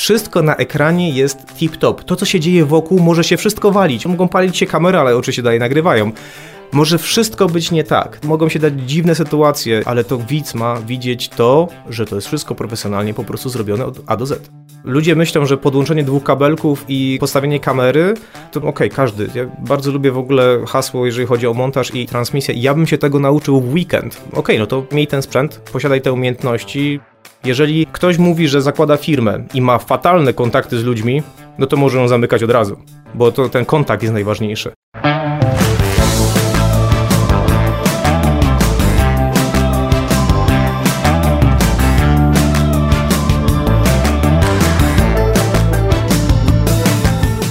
Wszystko na ekranie jest tip-top. To, co się dzieje wokół, może się wszystko walić. Mogą palić się kamery, ale oczywiście dalej nagrywają. Może wszystko być nie tak. Mogą się dać dziwne sytuacje, ale to widz ma widzieć to, że to jest wszystko profesjonalnie po prostu zrobione od A do Z. Ludzie myślą, że podłączenie dwóch kabelków i postawienie kamery, to okej, okay, każdy. Ja bardzo lubię w ogóle hasło, jeżeli chodzi o montaż i transmisję. Ja bym się tego nauczył w weekend. Okej, okay, no to miej ten sprzęt, posiadaj te umiejętności. Jeżeli ktoś mówi, że zakłada firmę i ma fatalne kontakty z ludźmi, no to może ją zamykać od razu, bo to ten kontakt jest najważniejszy.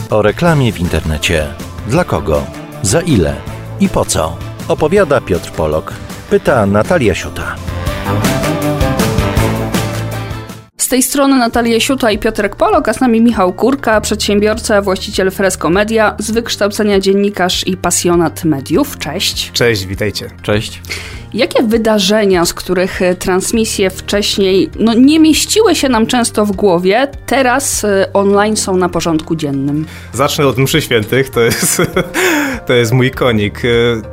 O reklamie w internecie. Dla kogo? Za ile? I po co? Opowiada Piotr Polok. Pyta Natalia Siuta. Z tej strony Natalia Siuta i Piotrek Polok, a z nami Michał Kurka, przedsiębiorca, właściciel Fresco Media, z wykształcenia dziennikarz i pasjonat mediów. Cześć. Cześć, witajcie. Cześć. Jakie wydarzenia, z których e, transmisje wcześniej no, nie mieściły się nam często w głowie, teraz e, online są na porządku dziennym? Zacznę od mszy świętych, to jest, to jest mój konik. E,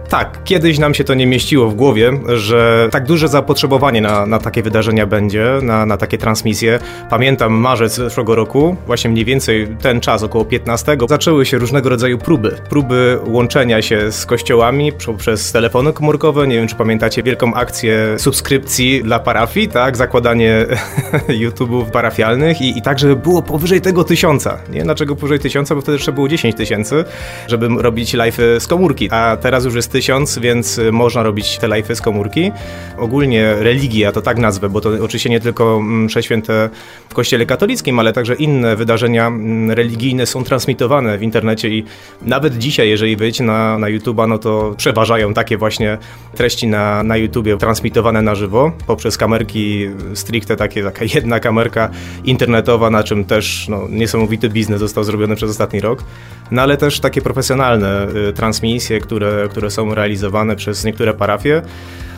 tak, kiedyś nam się to nie mieściło w głowie, że tak duże zapotrzebowanie na, na takie wydarzenia będzie, na, na takie transmisje. Pamiętam marzec zeszłego roku, właśnie mniej więcej ten czas, około 15, zaczęły się różnego rodzaju próby. Próby łączenia się z kościołami poprzez telefony komórkowe, nie wiem czy pamiętacie, wielką akcję subskrypcji dla parafii, tak? Zakładanie YouTube'ów parafialnych i, i tak, żeby było powyżej tego tysiąca. Nie? Dlaczego powyżej tysiąca? Bo wtedy trzeba było 10 tysięcy, żeby robić live'y z komórki, a teraz już jest tysiąc, więc można robić te live'y z komórki. Ogólnie religia, to tak nazwę, bo to oczywiście nie tylko msze święte w kościele katolickim, ale także inne wydarzenia mm, religijne są transmitowane w internecie i nawet dzisiaj, jeżeli wejdziecie na, na YouTube'a, no to przeważają takie właśnie treści na na, YouTubie transmitowane na żywo poprzez kamerki stricte takie, taka jedna kamerka internetowa, na czym też no, niesamowity biznes został zrobiony przez ostatni rok, no ale też takie profesjonalne y, transmisje, które, które są realizowane przez niektóre parafie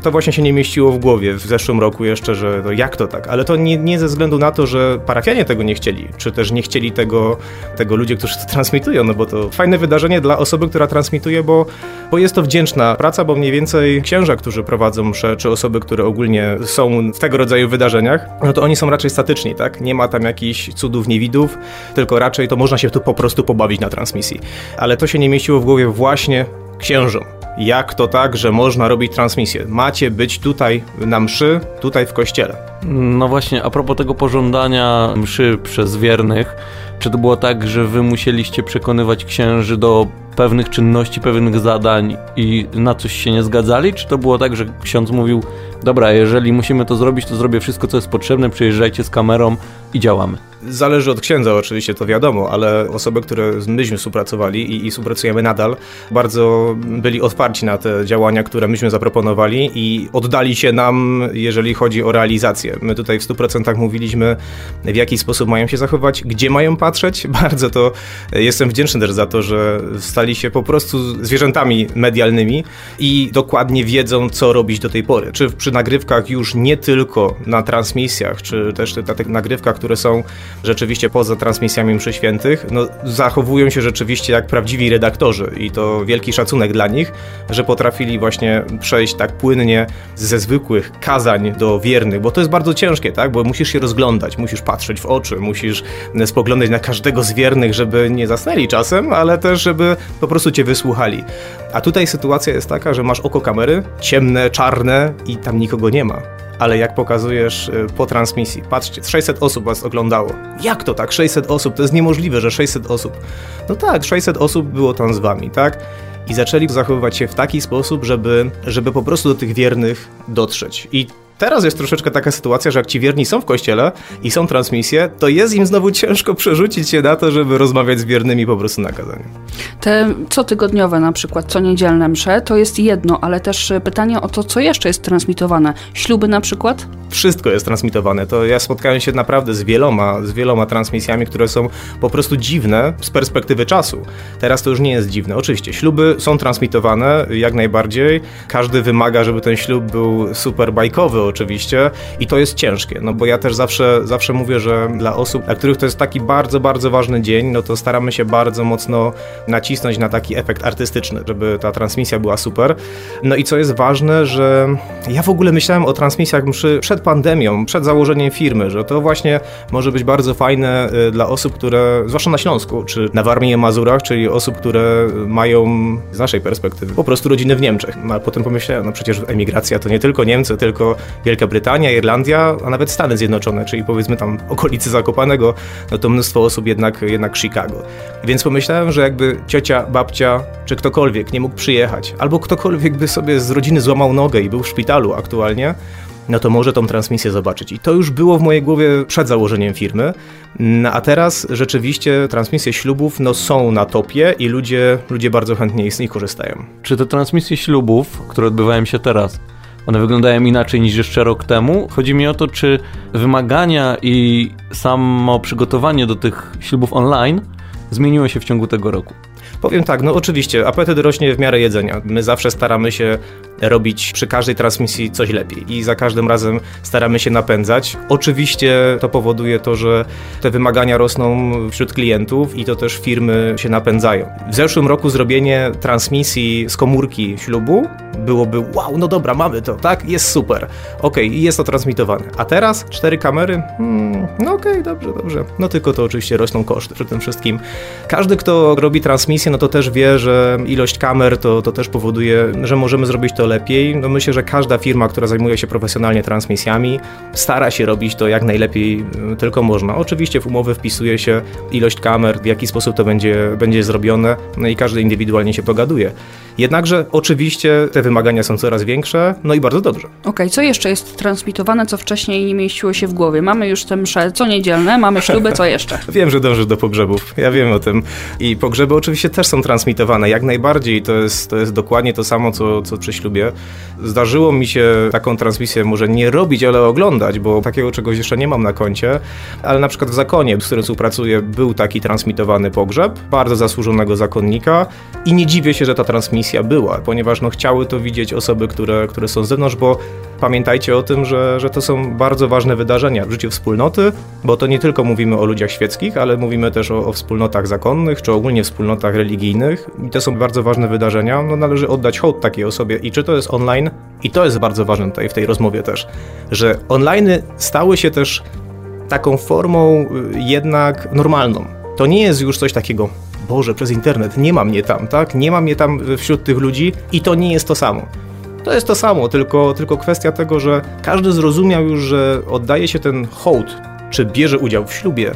to właśnie się nie mieściło w głowie w zeszłym roku jeszcze, że to jak to tak? Ale to nie, nie ze względu na to, że parafianie tego nie chcieli, czy też nie chcieli tego, tego ludzie, którzy to transmitują, no bo to fajne wydarzenie dla osoby, która transmituje, bo, bo jest to wdzięczna praca, bo mniej więcej księża, którzy prowadzą msze, czy osoby, które ogólnie są w tego rodzaju wydarzeniach, no to oni są raczej statyczni, tak? Nie ma tam jakichś cudów, niewidów, tylko raczej to można się tu po prostu pobawić na transmisji. Ale to się nie mieściło w głowie właśnie księżom. Jak to tak, że można robić transmisję? Macie być tutaj na mszy, tutaj w kościele. No właśnie, a propos tego pożądania mszy przez wiernych, czy to było tak, że wy musieliście przekonywać księży do pewnych czynności, pewnych zadań i na coś się nie zgadzali? Czy to było tak, że ksiądz mówił, dobra, jeżeli musimy to zrobić, to zrobię wszystko, co jest potrzebne, przyjeżdżajcie z kamerą i działamy? Zależy od księdza oczywiście, to wiadomo, ale osoby, które myśmy współpracowali i, i współpracujemy nadal, bardzo byli otwarci na te działania, które myśmy zaproponowali i oddali się nam, jeżeli chodzi o realizację. My tutaj w 100% mówiliśmy, w jaki sposób mają się zachować, gdzie mają patrzeć. Bardzo to jestem wdzięczny też za to, że stali się po prostu zwierzętami medialnymi i dokładnie wiedzą, co robić do tej pory. Czy przy nagrywkach już nie tylko na transmisjach, czy też na tych nagrywkach, które są rzeczywiście poza transmisjami mszy świętych, no, zachowują się rzeczywiście jak prawdziwi redaktorzy i to wielki szacunek dla nich, że potrafili właśnie przejść tak płynnie ze zwykłych kazań do wiernych, bo to jest bardzo ciężkie, tak? Bo musisz się rozglądać, musisz patrzeć w oczy, musisz spoglądać na każdego z wiernych, żeby nie zasnęli czasem, ale też, żeby po prostu cię wysłuchali. A tutaj sytuacja jest taka, że masz oko kamery, ciemne, czarne i tam nikogo nie ma ale jak pokazujesz y, po transmisji, patrzcie, 600 osób was oglądało. Jak to tak? 600 osób? To jest niemożliwe, że 600 osób. No tak, 600 osób było tam z wami, tak? I zaczęli zachowywać się w taki sposób, żeby, żeby po prostu do tych wiernych dotrzeć. I Teraz jest troszeczkę taka sytuacja, że jak ci wierni są w kościele i są transmisje, to jest im znowu ciężko przerzucić się na to, żeby rozmawiać z wiernymi po prostu na kazaniu. Te cotygodniowe na przykład, co niedzielne msze, to jest jedno, ale też pytanie o to, co jeszcze jest transmitowane. Śluby na przykład? Wszystko jest transmitowane. To ja spotkałem się naprawdę z wieloma, z wieloma transmisjami, które są po prostu dziwne z perspektywy czasu. Teraz to już nie jest dziwne. Oczywiście, śluby są transmitowane jak najbardziej. Każdy wymaga, żeby ten ślub był super bajkowy oczywiście i to jest ciężkie, no bo ja też zawsze, zawsze mówię, że dla osób, dla których to jest taki bardzo, bardzo ważny dzień, no to staramy się bardzo mocno nacisnąć na taki efekt artystyczny, żeby ta transmisja była super. No i co jest ważne, że ja w ogóle myślałem o transmisjach mszy przed pandemią, przed założeniem firmy, że to właśnie może być bardzo fajne y, dla osób, które, zwłaszcza na Śląsku, czy na Warmii i Mazurach, czyli osób, które mają z naszej perspektywy po prostu rodziny w Niemczech. No, ale potem pomyślałem, no przecież emigracja to nie tylko Niemcy, tylko Wielka Brytania, Irlandia, a nawet Stany Zjednoczone, czyli powiedzmy tam okolicy Zakopanego, no to mnóstwo osób jednak, jednak Chicago. Więc pomyślałem, że jakby ciocia, babcia, czy ktokolwiek nie mógł przyjechać, albo ktokolwiek by sobie z rodziny złamał nogę i był w szpitalu aktualnie, no to może tą transmisję zobaczyć. I to już było w mojej głowie przed założeniem firmy, no, a teraz rzeczywiście transmisje ślubów no, są na topie i ludzie, ludzie bardzo chętnie z nich korzystają. Czy te transmisje ślubów, które odbywają się teraz, one wyglądają inaczej niż jeszcze rok temu? Chodzi mi o to, czy wymagania i samo przygotowanie do tych ślubów online zmieniło się w ciągu tego roku? Powiem tak, no oczywiście, apetyt rośnie w miarę jedzenia. My zawsze staramy się robić przy każdej transmisji coś lepiej i za każdym razem staramy się napędzać. Oczywiście to powoduje to, że te wymagania rosną wśród klientów i to też firmy się napędzają. W zeszłym roku zrobienie transmisji z komórki ślubu byłoby wow, no dobra, mamy to, tak? Jest super. Okej, okay, jest to transmitowane. A teraz cztery kamery? Hmm, no okej, okay, dobrze, dobrze. No tylko to oczywiście rosną koszty przy tym wszystkim. Każdy, kto robi transmisję, no to też wie, że ilość kamer to, to też powoduje, że możemy zrobić to lepiej. No myślę, że każda firma, która zajmuje się profesjonalnie transmisjami, stara się robić to jak najlepiej y, tylko można. Oczywiście w umowy wpisuje się ilość kamer, w jaki sposób to będzie, będzie zrobione, no i każdy indywidualnie się pogaduje. Jednakże oczywiście te wymagania są coraz większe, no i bardzo dobrze. Okej, okay, co jeszcze jest transmitowane, co wcześniej nie mieściło się w głowie? Mamy już te msze co niedzielne, mamy śluby, co jeszcze? wiem, że dążysz do pogrzebów, ja wiem o tym. I pogrzeby oczywiście też są transmitowane, jak najbardziej. To jest, to jest dokładnie to samo, co, co przy ślubie. Zdarzyło mi się taką transmisję może nie robić, ale oglądać, bo takiego czegoś jeszcze nie mam na koncie, ale na przykład w zakonie, z którym współpracuję, był taki transmitowany pogrzeb, bardzo zasłużonego zakonnika i nie dziwię się, że ta transmisja była, ponieważ no, chciały to widzieć osoby, które, które są z zewnątrz, bo pamiętajcie o tym, że, że to są bardzo ważne wydarzenia w życiu wspólnoty, bo to nie tylko mówimy o ludziach świeckich, ale mówimy też o, o wspólnotach zakonnych, czy ogólnie wspólnotach religijnych i to są bardzo ważne wydarzenia. No, należy oddać hołd takiej osobie i czy to jest online, i to jest bardzo ważne tutaj w tej rozmowie też, że online stały się też taką formą y, jednak normalną. To nie jest już coś takiego, Boże, przez internet, nie ma mnie tam, tak? Nie ma mnie tam wśród tych ludzi i to nie jest to samo. To jest to samo, tylko, tylko kwestia tego, że każdy zrozumiał już, że oddaje się ten hołd, czy bierze udział w ślubie,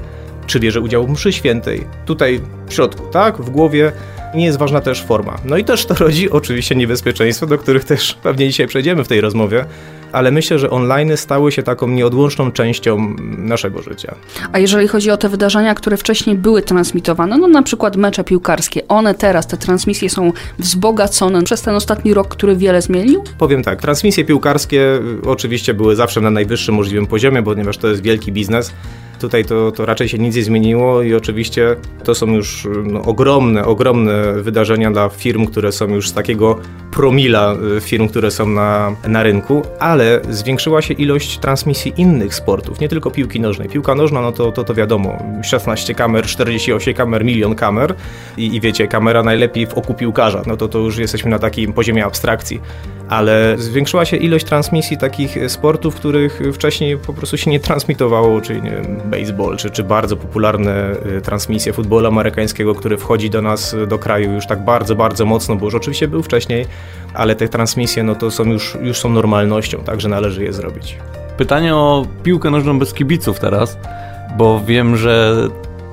czy bierze udział w mszy świętej, tutaj w środku, tak? W głowie nie jest ważna też forma. No i też to rodzi oczywiście niebezpieczeństwo, do których też pewnie dzisiaj przejdziemy w tej rozmowie, ale myślę, że online stały się taką nieodłączną częścią naszego życia. A jeżeli chodzi o te wydarzenia, które wcześniej były transmitowane, no na przykład mecze piłkarskie, one teraz, te transmisje są wzbogacone przez ten ostatni rok, który wiele zmienił? Powiem tak, transmisje piłkarskie oczywiście były zawsze na najwyższym możliwym poziomie, ponieważ to jest wielki biznes. Tutaj to, to raczej się nic nie zmieniło i oczywiście to są już no, ogromne, ogromne wydarzenia dla firm, które są już z takiego promila y, firm, które są na, na rynku, ale zwiększyła się ilość transmisji innych sportów, nie tylko piłki nożnej. Piłka nożna, no to, to, to wiadomo, 16 kamer, 48 kamer, milion kamer i, i wiecie, kamera najlepiej w oku piłkarza, no to, to już jesteśmy na takim poziomie abstrakcji ale zwiększyła się ilość transmisji takich sportów, których wcześniej po prostu się nie transmitowało, czyli nie wiem, baseball, czy, czy bardzo popularne y, transmisje futbolu amerykańskiego, który wchodzi do nas, do kraju już tak bardzo, bardzo mocno, bo już oczywiście był wcześniej, ale te transmisje no to są już, już są normalnością, także należy je zrobić. Pytanie o piłkę nożną bez kibiców teraz, bo wiem, że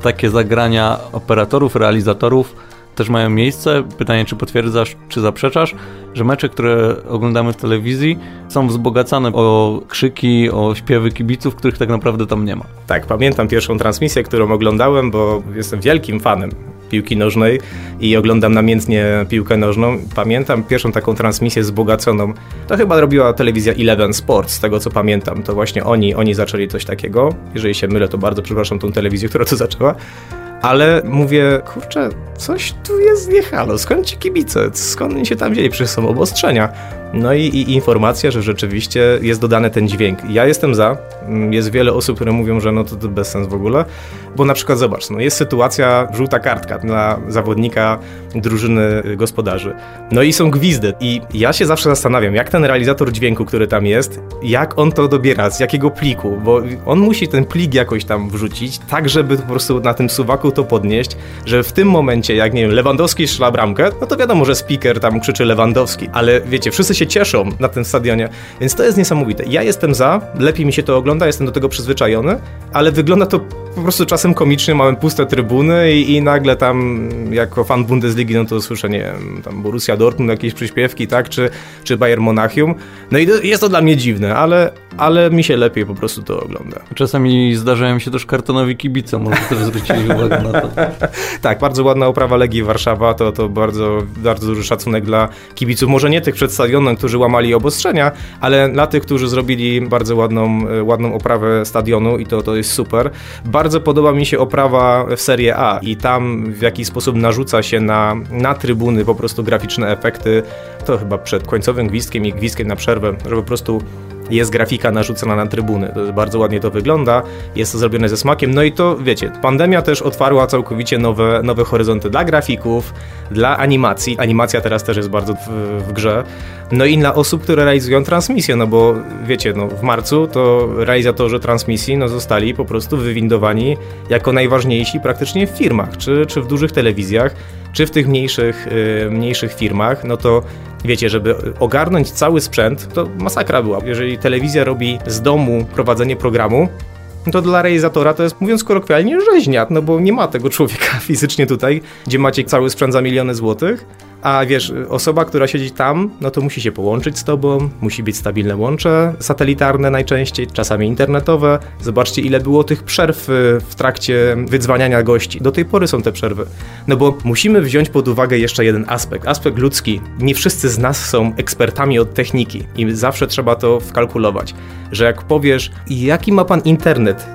takie zagrania operatorów, realizatorów też mają miejsce. Pytanie, czy potwierdzasz, czy zaprzeczasz, że mecze, które oglądamy w telewizji, są wzbogacane o krzyki, o śpiewy kibiców, których tak naprawdę tam nie ma. Tak, pamiętam pierwszą transmisję, którą oglądałem, bo jestem wielkim fanem piłki nożnej i oglądam namiętnie piłkę nożną. Pamiętam pierwszą taką transmisję wzbogaconą. To chyba robiła telewizja Eleven Sports, z tego co pamiętam. To właśnie oni, oni zaczęli coś takiego. Jeżeli się mylę, to bardzo przepraszam tą telewizję, która to zaczęła ale mówię, kurczę, coś tu jest nie halo, skąd ci kibice, skąd oni się tam wzięli, przecież są obostrzenia. No i, i, informacja, że rzeczywiście jest dodany ten dźwięk. Ja jestem za. Mm, jest wiele osób, które mówią, że no to, to bez sens w ogóle, bo na przykład zobacz, no jest sytuacja, żółta kartka dla zawodnika drużyny gospodarzy. No i są gwizdy i ja się zawsze zastanawiam, jak ten realizator dźwięku, który tam jest, jak on to dobiera, z jakiego pliku, bo on musi ten plik jakoś tam wrzucić, tak żeby po prostu na tym suwaku to podnieść, że w tym momencie, jak nie wiem, Lewandowski strzela bramkę, no to wiadomo, że speaker tam krzyczy Lewandowski, ale wiecie, wszyscy się cieszą na tym stadionie, więc to jest niesamowite. Ja jestem za, lepiej mi się to ogląda, jestem do tego przyzwyczajony, ale wygląda to po prostu czasem komicznie, mamy puste trybuny i, i nagle tam jako fan Bundesligi, no to słyszę, nie wiem, tam Borussia Dortmund, jakieś przyśpiewki, tak, czy, czy Bayern Monachium. No i jest to dla mnie dziwne, ale, ale mi się lepiej po prostu to ogląda. Czasami zdarzają się też kartonowi kibice, może też zwrócili uwagę na to. tak, bardzo ładna oprawa Legii Warszawa, to, to bardzo, bardzo duży szacunek dla kibiców, może nie tych przedstawionych, którzy łamali obostrzenia, ale dla tych, którzy zrobili bardzo ładną, ładną oprawę stadionu i to, to jest super. Bardzo podoba mi się oprawa w Serie A i tam w jaki sposób narzuca się na, na trybuny po prostu graficzne efekty. To chyba przed końcowym gwizdkiem i gwizdkiem na przerwę, że po prostu jest grafika narzucona na trybuny. Bardzo ładnie to wygląda, jest to zrobione ze smakiem. No i to wiecie, pandemia też otwarła całkowicie nowe, nowe horyzonty dla grafików, dla animacji. Animacja teraz też jest bardzo w, w grze. No i dla osób, które realizują transmisję, no bo wiecie, no w marcu to realizatorzy transmisji no, zostali po prostu wywindowani jako najważniejsi praktycznie w firmach, czy, czy w dużych telewizjach, czy w tych mniejszych, yy, mniejszych firmach, no to wiecie, żeby ogarnąć cały sprzęt, to masakra była. Jeżeli telewizja robi z domu prowadzenie programu, to dla realizatora to jest, mówiąc kolokwialnie, rzeźniak, no bo nie ma tego człowieka fizycznie tutaj, gdzie macie cały sprzęt za miliony złotych, a wiesz, osoba, która siedzi tam, no to musi się połączyć z tobą, musi być stabilne łącze satelitarne najczęściej, czasami internetowe. Zobaczcie, ile było tych przerw y, w trakcie wydzwaniania gości. Do tej pory są te przerwy. No bo musimy wziąć pod uwagę jeszcze jeden aspekt, aspekt ludzki. Nie wszyscy z nas są ekspertami od techniki i zawsze trzeba to wkalkulować, że jak powiesz, jaki ma pan internet,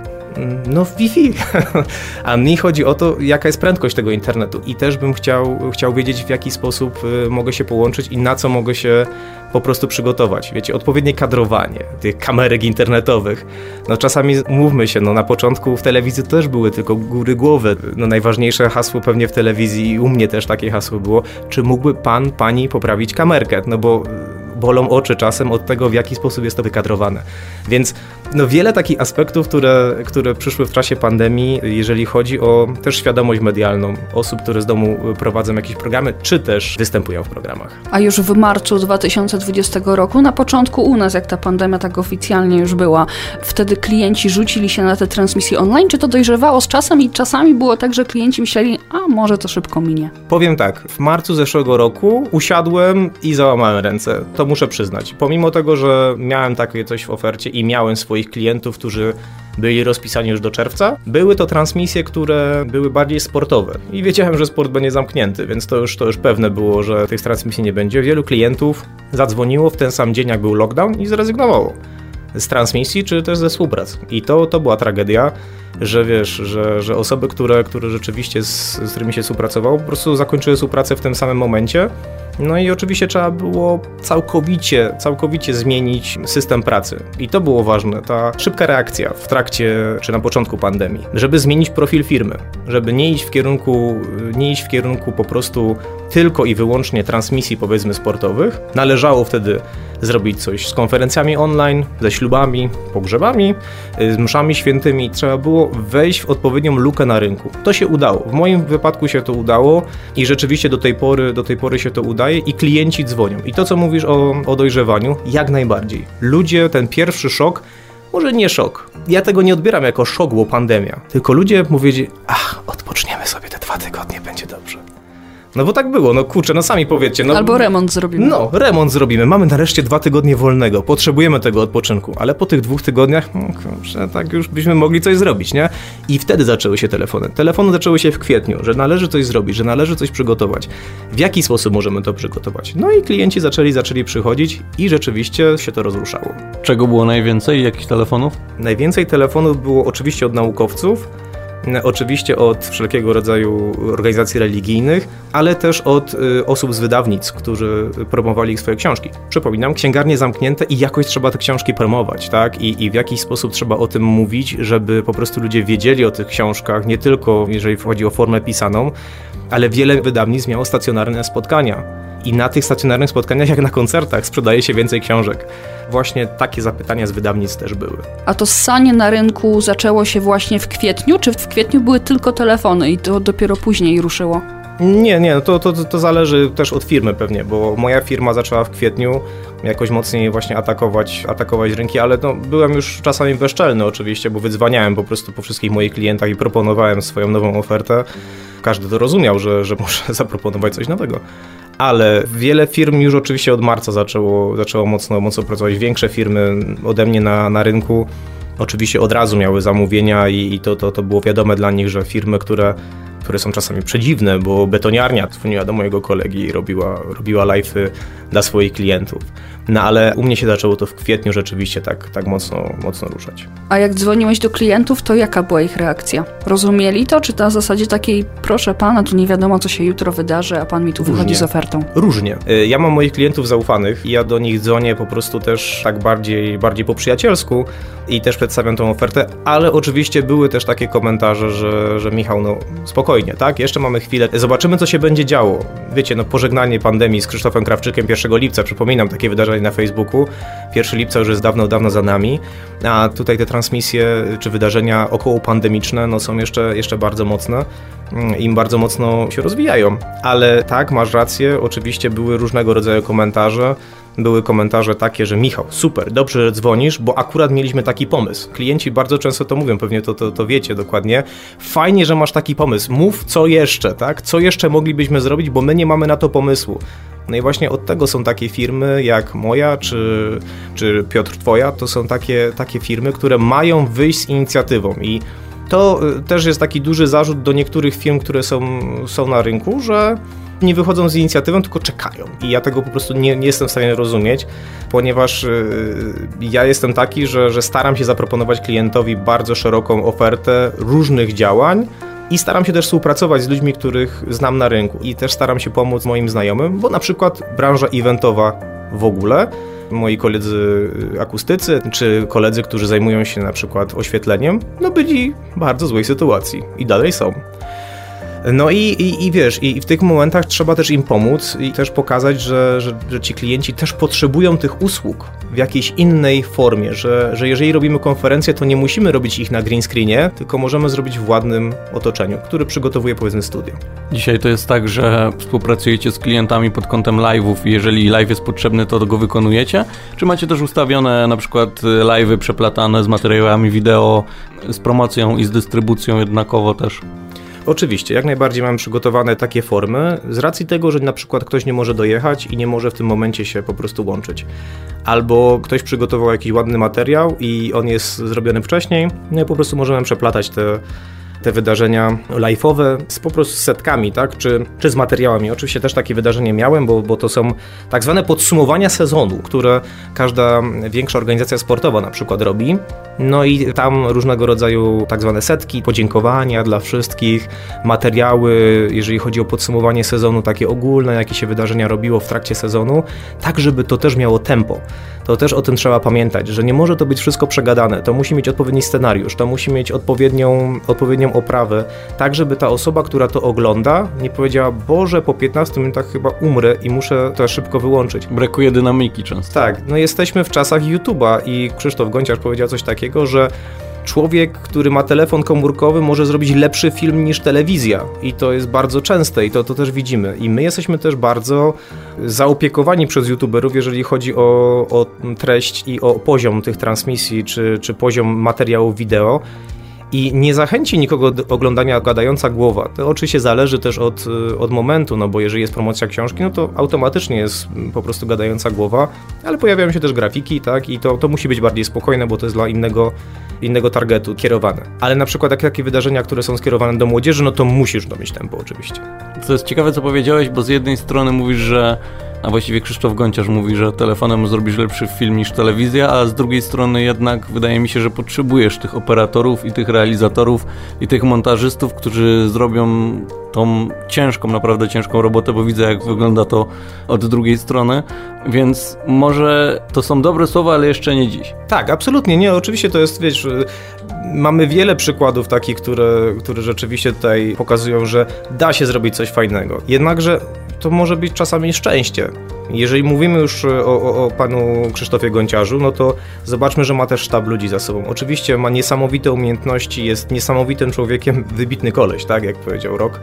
no Wi-Fi. A mi chodzi o to, jaka jest prędkość tego internetu i też bym chciał, chciał wiedzieć, w jaki sposób y, mogę się połączyć i na co mogę się po prostu przygotować. Wiecie, odpowiednie kadrowanie tych kamerek internetowych. No czasami, mówmy się, no na początku w telewizji też były tylko góry głowy. No najważniejsze hasło pewnie w telewizji i u mnie też takie hasło było, czy mógłby pan, pani poprawić kamerkę? No bo bolą oczy czasem od tego, w jaki sposób jest to wykadrowane. Więc no, wiele takich aspektów, które, które przyszły w czasie pandemii, jeżeli chodzi o też świadomość medialną osób, które z domu prowadzą jakieś programy, czy też występują w programach. A już w marcu 2020 roku, na początku u nas, jak ta pandemia tak oficjalnie już była, wtedy klienci rzucili się na te transmisje online, czy to dojrzewało z czasem i czasami było tak, że klienci myśleli, a może to szybko minie? Powiem tak, w marcu zeszłego roku usiadłem i załamałem ręce. To muszę przyznać. Pomimo tego, że miałem takie coś w ofercie i miałem swoich klientów, którzy byli rozpisani już do czerwca. Były to transmisje, które były bardziej sportowe i wiedziałem, że sport będzie zamknięty, więc to już, to już pewne było, że tych transmisji nie będzie. Wielu klientów zadzwoniło w ten sam dzień, jak był lockdown i zrezygnowało z transmisji, czy też ze współpracy. I to, to była tragedia, że wiesz, że, że osoby, które, które rzeczywiście z, z którymi się współpracowało, po prostu zakończyły współpracę w tym samym momencie. No i oczywiście trzeba było całkowicie, całkowicie zmienić system pracy. I to było ważne, ta szybka reakcja w trakcie czy na początku pandemii, żeby zmienić profil firmy, żeby nie iść w kierunku, nie iść w kierunku po prostu tylko i wyłącznie transmisji powiedzmy sportowych. Należało wtedy zrobić coś z konferencjami online, ze ślubami, pogrzebami, z mszami świętymi. Trzeba było wejść w odpowiednią lukę na rynku. To się udało. W moim wypadku się to udało i rzeczywiście do tej pory, do tej pory się to udaje i klienci dzwonią. I to, co mówisz o, o dojrzewaniu, jak najbardziej. Ludzie, ten pierwszy szok, może nie szok. Ja tego nie odbieram jako szok, bo pandemia. Tylko ludzie mówią, ach, odpoczniemy sobie te dwa tygodnie, będzie dobrze. No bo tak było, no kurczę, no sami powiedzcie. No, Albo remont zrobimy. No, remont zrobimy. Mamy nareszcie dwa tygodnie wolnego. Potrzebujemy tego odpoczynku, ale po tych dwóch tygodniach, no kurczę, tak już byśmy mogli coś zrobić, nie? I wtedy zaczęły się telefony. Telefony zaczęły się w kwietniu, że należy coś zrobić, że należy coś przygotować. W jaki sposób możemy to przygotować? No i klienci zaczęli, zaczęli przychodzić i rzeczywiście się to rozruszało. Czego było najwięcej? Jakich telefonów? Najwięcej telefonów było oczywiście od naukowców, Oczywiście od wszelkiego rodzaju organizacji religijnych, ale też od y, osób z wydawnic, którzy promowali swoje książki. Przypominam, księgarnie zamknięte i jakoś trzeba te książki promować, tak? I, I w jakiś sposób trzeba o tym mówić, żeby po prostu ludzie wiedzieli o tych książkach, nie tylko jeżeli chodzi o formę pisaną, ale wiele wydawnictw miało stacjonarne spotkania. I na tych stacjonarnych spotkaniach, jak na koncertach, sprzedaje się więcej książek. Właśnie takie zapytania z wydawnictw też były. A to ssanie na rynku zaczęło się właśnie w kwietniu, czy w kwietniu były tylko telefony i to dopiero później ruszyło? Nie, nie, to, to, to zależy też od firmy pewnie, bo moja firma zaczęła w kwietniu jakoś mocniej właśnie atakować, atakować rynki, ale no, byłem już czasami bezczelny oczywiście, bo wydzwaniałem po prostu po wszystkich moich klientach i proponowałem swoją nową ofertę. Każdy to rozumiał, że, że muszę zaproponować coś nowego. Ale wiele firm już oczywiście od marca zaczęło, zaczęło mocno, mocno pracować. Większe firmy ode mnie na, na rynku oczywiście od razu miały zamówienia i, i to, to, to było wiadome dla nich, że firmy, które które są czasami przedziwne, bo betoniarnia dzwoniła do mojego kolegi i robiła, robiła live'y dla swoich klientów. No ale u mnie się zaczęło to w kwietniu rzeczywiście tak, tak mocno, mocno ruszać. A jak dzwoniłeś do klientów, to jaka była ich reakcja? Rozumieli to, czy na zasadzie takiej, proszę pana, tu nie wiadomo, co się jutro wydarzy, a pan mi tu wychodzi Różnie. z ofertą? Różnie. Y, ja mam moich klientów zaufanych i ja do nich dzwonię po prostu też tak bardziej, bardziej po przyjacielsku i też przedstawiam tą ofertę, ale oczywiście były też takie komentarze, że, że Michał, no spokojnie, tak, jeszcze mamy chwilę, zobaczymy, co się będzie działo. Wiecie, no pożegnanie pandemii z Krzysztofem Krawczykiem 1 lipca, przypominam takie wydarzenie na Facebooku. 1 lipca już jest dawno, dawno za nami, a tutaj te transmisje czy wydarzenia około pandemiczne no, są jeszcze, jeszcze bardzo mocne mm, im bardzo mocno się rozwijają. Ale tak, masz rację, oczywiście były różnego rodzaju komentarze. Były komentarze takie, że Michał, super, dobrze, dzwonisz, bo akurat mieliśmy taki pomysł. Klienci bardzo często to mówią, pewnie to, to, to wiecie dokładnie. Fajnie, że masz taki pomysł. Mów, co jeszcze, tak? Co jeszcze moglibyśmy zrobić, bo my nie mamy na to pomysłu. No i właśnie od tego są takie firmy jak moja czy, czy Piotr Twoja, to są takie, takie firmy, które mają wyjść z inicjatywą i to y, też jest taki duży zarzut do niektórych firm, które są, są na rynku, że nie wychodzą z inicjatywą, tylko czekają. I ja tego po prostu nie, nie jestem w stanie rozumieć, ponieważ yy, ja jestem taki, że, że staram się zaproponować klientowi bardzo szeroką ofertę różnych działań, i staram się też współpracować z ludźmi, których znam na rynku i też staram się pomóc moim znajomym, bo na przykład branża eventowa w ogóle, moi koledzy akustycy, czy koledzy, którzy zajmują się na przykład oświetleniem, no byli w bardzo złej sytuacji i dalej są. No i, i, i wiesz, i w tych momentach trzeba też im pomóc i też pokazać, że, że, że ci klienci też potrzebują tych usług w jakiejś innej formie, że, że jeżeli robimy konferencję, to nie musimy robić ich na green screenie, tylko możemy zrobić w ładnym otoczeniu, które przygotowuje powiedzmy studio. Dzisiaj to jest tak, że współpracujecie z klientami pod kątem live'ów i jeżeli live jest potrzebny, to go wykonujecie? Czy macie też ustawione na przykład live'y przeplatane z materiałami wideo, z promocją i z dystrybucją jednakowo też? Oczywiście, jak najbardziej mamy przygotowane takie formy, z racji tego, że na przykład ktoś nie może dojechać i nie może w tym momencie się po prostu łączyć. Albo ktoś przygotował jakiś ładny materiał i on jest zrobiony wcześniej, no i po prostu możemy przeplatać te te wydarzenia live'owe z po prostu setkami, tak? Czy, czy z materiałami. Oczywiście też takie wydarzenie miałem, bo, bo to są tak zwane podsumowania sezonu, które każda większa organizacja sportowa na przykład robi. No i tam różnego rodzaju tak zwane setki, podziękowania dla wszystkich, materiały, jeżeli chodzi o podsumowanie sezonu, takie ogólne, jakie się wydarzenia robiło w trakcie sezonu, tak żeby to też miało tempo to też o tym trzeba pamiętać, że nie może to być wszystko przegadane. To musi mieć odpowiedni scenariusz, to musi mieć odpowiednią, odpowiednią oprawę, tak żeby ta osoba, która to ogląda, nie powiedziała, Boże, po 15 minutach chyba umrę i muszę to szybko wyłączyć. Brakuje dynamiki często. Tak, no jesteśmy w czasach YouTube'a i Krzysztof Gonciarz powiedział coś takiego, że człowiek, który ma telefon komórkowy, może zrobić lepszy film niż telewizja. I to jest bardzo częste i to, to też widzimy. I my jesteśmy też bardzo zaopiekowani przez youtuberów, jeżeli chodzi o, o treść i o poziom tych transmisji, czy, czy poziom materiałów wideo i nie zachęci nikogo do oglądania gadająca głowa. To oczywiście zależy też od, od momentu, no bo jeżeli jest promocja książki, no to automatycznie jest po prostu gadająca głowa, ale pojawiają się też grafiki, tak, i to, to musi być bardziej spokojne, bo to jest dla innego, innego targetu kierowane. Ale na przykład jak takie wydarzenia, które są skierowane do młodzieży, no to musisz domieć tempo oczywiście. To jest ciekawe, co powiedziałeś, bo z jednej strony mówisz, że a właściwie Krzysztof Gonciarz mówi, że telefonem zrobisz lepszy film niż telewizja, a z drugiej strony jednak wydaje mi się, że potrzebujesz tych operatorów i tych realizatorów i tych montażystów, którzy zrobią tą ciężką, naprawdę ciężką robotę, bo widzę jak wygląda to od drugiej strony, więc może to są dobre słowa, ale jeszcze nie dziś. Tak, absolutnie, nie, oczywiście to jest, wiesz, mamy wiele przykładów takich, które, które rzeczywiście tutaj pokazują, że da się zrobić coś fajnego. Jednakże to może być czasami szczęście. Jeżeli mówimy już o, o, o, panu Krzysztofie Gonciarzu, no to zobaczmy, że ma też sztab ludzi za sobą. Oczywiście ma niesamowite umiejętności, jest niesamowitym człowiekiem, wybitny koleś, tak jak powiedział Rok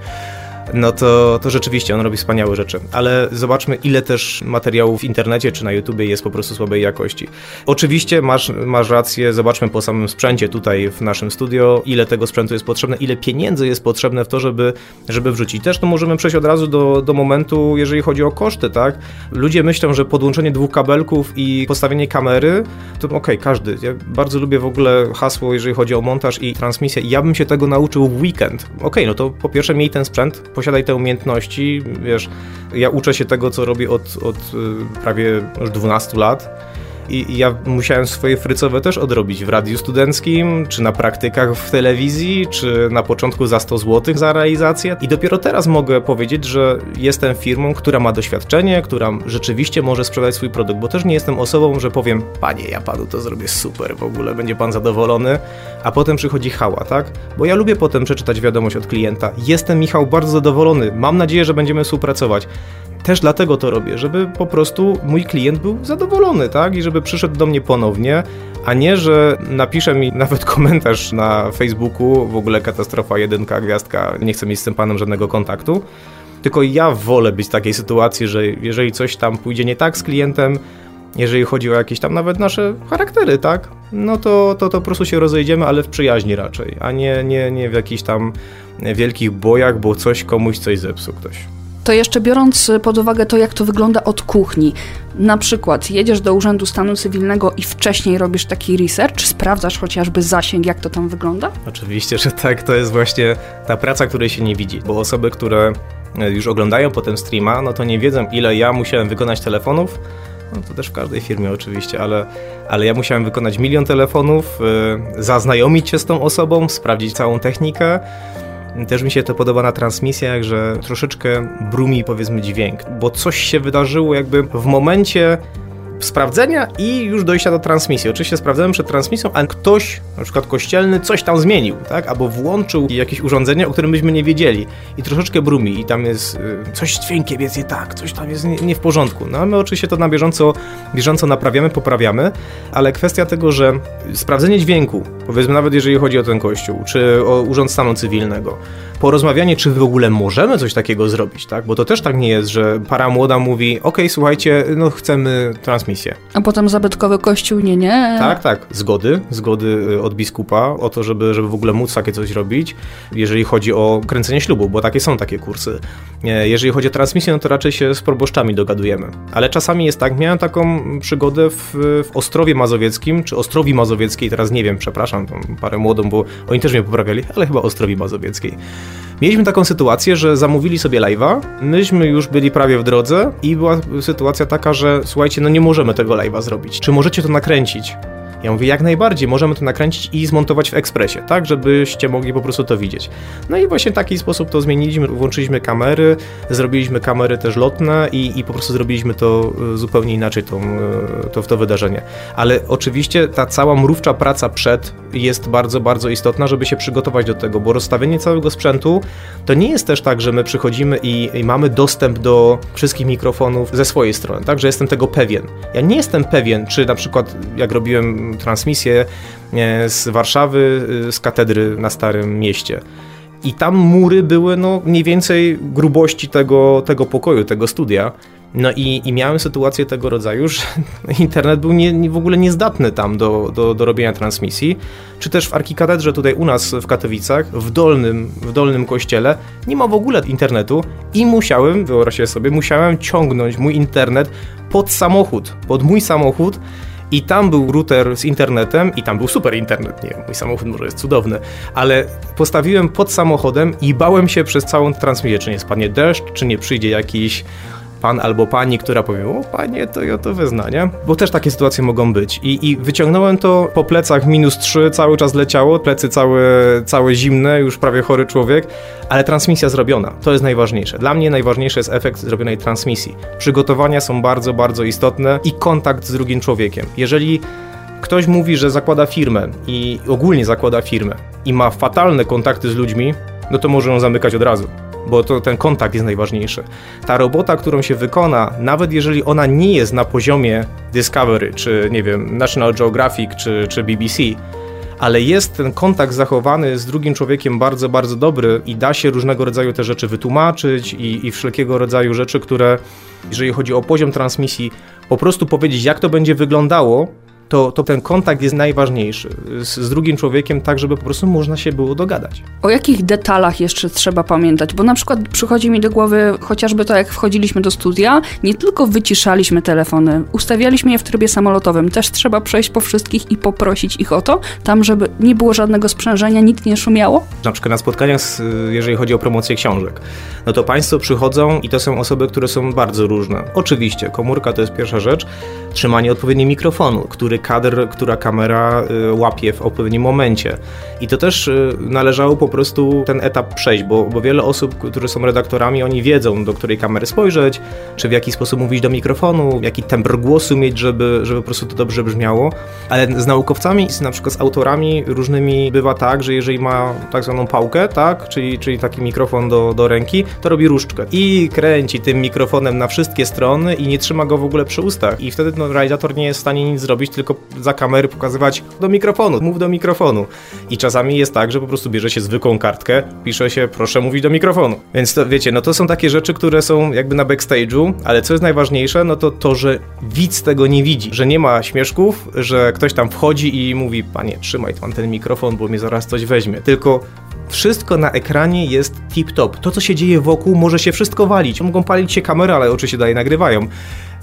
no to, to rzeczywiście on robi wspaniałe rzeczy. Ale zobaczmy, ile też materiałów w internecie czy na YouTubie jest po prostu słabej jakości. Oczywiście masz, masz rację, zobaczmy po samym sprzęcie tutaj w naszym studio, ile tego sprzętu jest potrzebne, ile pieniędzy jest potrzebne w to, żeby, żeby wrzucić. Też to możemy przejść od razu do, do momentu, jeżeli chodzi o koszty, tak? Ludzie myślą, że podłączenie dwóch kabelków i postawienie kamery, to okej, okay, każdy. Ja bardzo lubię w ogóle hasło, jeżeli chodzi o montaż i transmisję. Ja bym się tego nauczył w weekend. Okej, okay, no to po pierwsze miej ten sprzęt, posiadaj te umiejętności. Wiesz, ja uczę się tego, co robię od, od y, prawie już 12 lat i, ja musiałem swoje frycowe też odrobić w radiu studenckim, czy na praktykach w telewizji, czy na początku za 100 zł za realizację. I dopiero teraz mogę powiedzieć, że jestem firmą, która ma doświadczenie, która rzeczywiście może sprzedać swój produkt, bo też nie jestem osobą, że powiem, panie, ja panu to zrobię super, w ogóle będzie pan zadowolony, a potem przychodzi hała, tak? Bo ja lubię potem przeczytać wiadomość od klienta. Jestem, Michał, bardzo zadowolony, mam nadzieję, że będziemy współpracować. Też dlatego to robię, żeby po prostu mój klient był zadowolony, tak? I żeby przyszedł do mnie ponownie, a nie, że napisze mi nawet komentarz na Facebooku, w ogóle katastrofa, jedynka, gwiazdka, nie chcę mieć z tym panem żadnego kontaktu. Tylko ja wolę być w takiej sytuacji, że jeżeli coś tam pójdzie nie tak z klientem, jeżeli chodzi o jakieś tam nawet nasze charaktery, tak? No to, to, to po prostu się rozejdziemy, ale w przyjaźni raczej, a nie, nie, nie w jakichś tam wielkich bojach, bo coś komuś coś zepsuł ktoś. To jeszcze biorąc pod uwagę to, jak to wygląda od kuchni, na przykład jedziesz do Urzędu Stanu Cywilnego i wcześniej robisz taki research, sprawdzasz chociażby zasięg, jak to tam wygląda? Oczywiście, że tak. To jest właśnie ta praca, której się nie widzi, bo osoby, które już oglądają potem streama, no to nie wiedzą, ile ja musiałem wykonać telefonów, no to też w każdej firmie oczywiście, ale, ale ja musiałem wykonać milion telefonów, yy, zaznajomić się z tą osobą, sprawdzić całą technikę, też mi się to podoba na transmisjach, że troszeczkę brumi powiedzmy dźwięk, bo coś się wydarzyło jakby w momencie sprawdzenia i już dojścia do transmisji. Oczywiście sprawdzałem przed transmisją, a ktoś, na przykład kościelny, coś tam zmienił, tak? Albo włączył jakieś urządzenie, o którym byśmy nie wiedzieli i troszeczkę brumi i tam jest y, coś z dźwiękiem jest nie tak, coś tam jest nie, nie, w porządku. No a my oczywiście to na bieżąco, bieżąco naprawiamy, poprawiamy, ale kwestia tego, że sprawdzenie dźwięku, powiedzmy nawet jeżeli chodzi o ten kościół, czy o Urząd Stanu Cywilnego, porozmawianie, czy w ogóle możemy coś takiego zrobić, tak? Bo to też tak nie jest, że para młoda mówi, ok, słuchajcie, no chcemy transmisję. A potem zabytkowy kościół, nie, nie. Tak, tak, zgody, zgody y, od biskupa o to, żeby, żeby w ogóle móc takie coś robić, jeżeli chodzi o kręcenie ślubu, bo takie są takie kursy. Jeżeli chodzi o transmisję, no to raczej się z proboszczami dogadujemy. Ale czasami jest tak, miałem taką przygodę w, w Ostrowie Mazowieckim, czy Ostrowi Mazowieckiej, teraz nie wiem, przepraszam, parę młodą, bo oni też mnie poprawiali, ale chyba Ostrowi Mazowieckiej. Mieliśmy taką sytuację, że zamówili sobie live'a, myśmy już byli prawie w drodze i była sytuacja taka, że słuchajcie, no nie możemy tego live'a zrobić. Czy możecie to nakręcić? Ja mówię, jak najbardziej, możemy to nakręcić i zmontować w ekspresie, tak, żebyście mogli po prostu to widzieć. No i właśnie w taki sposób to zmieniliśmy, włączyliśmy kamery, zrobiliśmy kamery też lotne i, i po prostu zrobiliśmy to e, zupełnie inaczej, to, e, to, to wydarzenie. Ale oczywiście ta cała mrówcza praca przed jest bardzo, bardzo istotna, żeby się przygotować do tego, bo rozstawienie całego sprzętu to nie jest też tak, że my przychodzimy i, i mamy dostęp do wszystkich mikrofonów ze swojej strony, tak, że jestem tego pewien. Ja nie jestem pewien, czy na przykład jak robiłem transmisję e, z Warszawy, e, z katedry na Starym Mieście. I tam mury były no, mniej więcej grubości tego, tego pokoju, tego studia. No i, i miałem sytuację tego rodzaju, że internet był nie, nie, w ogóle niezdatny tam do, do, do robienia transmisji. Czy też w arkikatedrze tutaj u nas w Katowicach, w dolnym, w dolnym kościele, nie ma w ogóle internetu i musiałem, wyobraźcie sobie, musiałem ciągnąć mój internet pod samochód, pod mój samochód, i tam był router z internetem i tam był super internet. Nie, mój samochód może jest cudowny, ale postawiłem pod samochodem i bałem się przez całą transmisję, czy nie spadnie deszcz, czy nie przyjdzie jakiś pan albo pani, która powie, o panie, to ja to wyznanie, bo też takie sytuacje mogą być. I, I wyciągnąłem to po plecach minus 3, cały czas leciało, plecy całe, całe zimne, już prawie chory człowiek, ale transmisja zrobiona, to jest najważniejsze. Dla mnie najważniejszy jest efekt zrobionej transmisji. Przygotowania są bardzo, bardzo istotne i kontakt z drugim człowiekiem. Jeżeli ktoś mówi, że zakłada firmę i ogólnie zakłada firmę i ma fatalne kontakty z ludźmi, no to może ją zamykać od razu bo to ten kontakt jest najważniejszy. Ta robota, którą się wykona, nawet jeżeli ona nie jest na poziomie Discovery, czy nie wiem, National Geographic, czy, czy BBC, ale jest ten kontakt zachowany z drugim człowiekiem bardzo, bardzo dobry i da się różnego rodzaju te rzeczy wytłumaczyć i, i wszelkiego rodzaju rzeczy, które, jeżeli chodzi o poziom transmisji, po prostu powiedzieć, jak to będzie wyglądało, to, to ten kontakt jest najważniejszy z, z, drugim człowiekiem, tak żeby po prostu można się było dogadać. O jakich detalach jeszcze trzeba pamiętać? Bo na przykład przychodzi mi do głowy chociażby to, jak wchodziliśmy do studia, nie tylko wyciszaliśmy telefony, ustawialiśmy je w trybie samolotowym, też trzeba przejść po wszystkich i poprosić ich o to, tam żeby nie było żadnego sprzężenia, nic nie szumiało? Na przykład na spotkaniach, jeżeli chodzi o promocję książek, no to państwo przychodzą i to są osoby, które są bardzo różne. Oczywiście, komórka to jest pierwsza rzecz, trzymanie odpowiedniego mikrofonu, który kadr, która kamera y, łapie w odpowiednim momencie. I to też y, należało po prostu ten etap przejść, bo, bo wiele osób, które są redaktorami, oni wiedzą, do której kamery spojrzeć, czy w jaki sposób mówić do mikrofonu, jaki temper głosu mieć, żeby, żeby po prostu to dobrze brzmiało. Ale z naukowcami, na przykład z autorami różnymi bywa tak, że jeżeli ma tak zwaną pałkę, tak, czyli, czyli taki mikrofon do, do ręki, to robi różdżkę i kręci tym mikrofonem na wszystkie strony i nie trzyma go w ogóle przy ustach. I wtedy no, realizator nie jest w stanie nic zrobić, tylko za kamery pokazywać do mikrofonu, mów do mikrofonu. I czasami jest tak, że po prostu bierze się zwykłą kartkę, pisze się proszę mówić do mikrofonu. Więc to wiecie, no to są takie rzeczy, które są jakby na backstage'u, ale co jest najważniejsze, no to to, że widz tego nie widzi, że nie ma śmieszków, że ktoś tam wchodzi i mówi, panie, trzymaj tam ten mikrofon, bo mnie zaraz coś weźmie. Tylko wszystko na ekranie jest tip-top. To, co się dzieje wokół, może się wszystko walić. Mogą palić się kamery, ale oczywiście dalej nagrywają.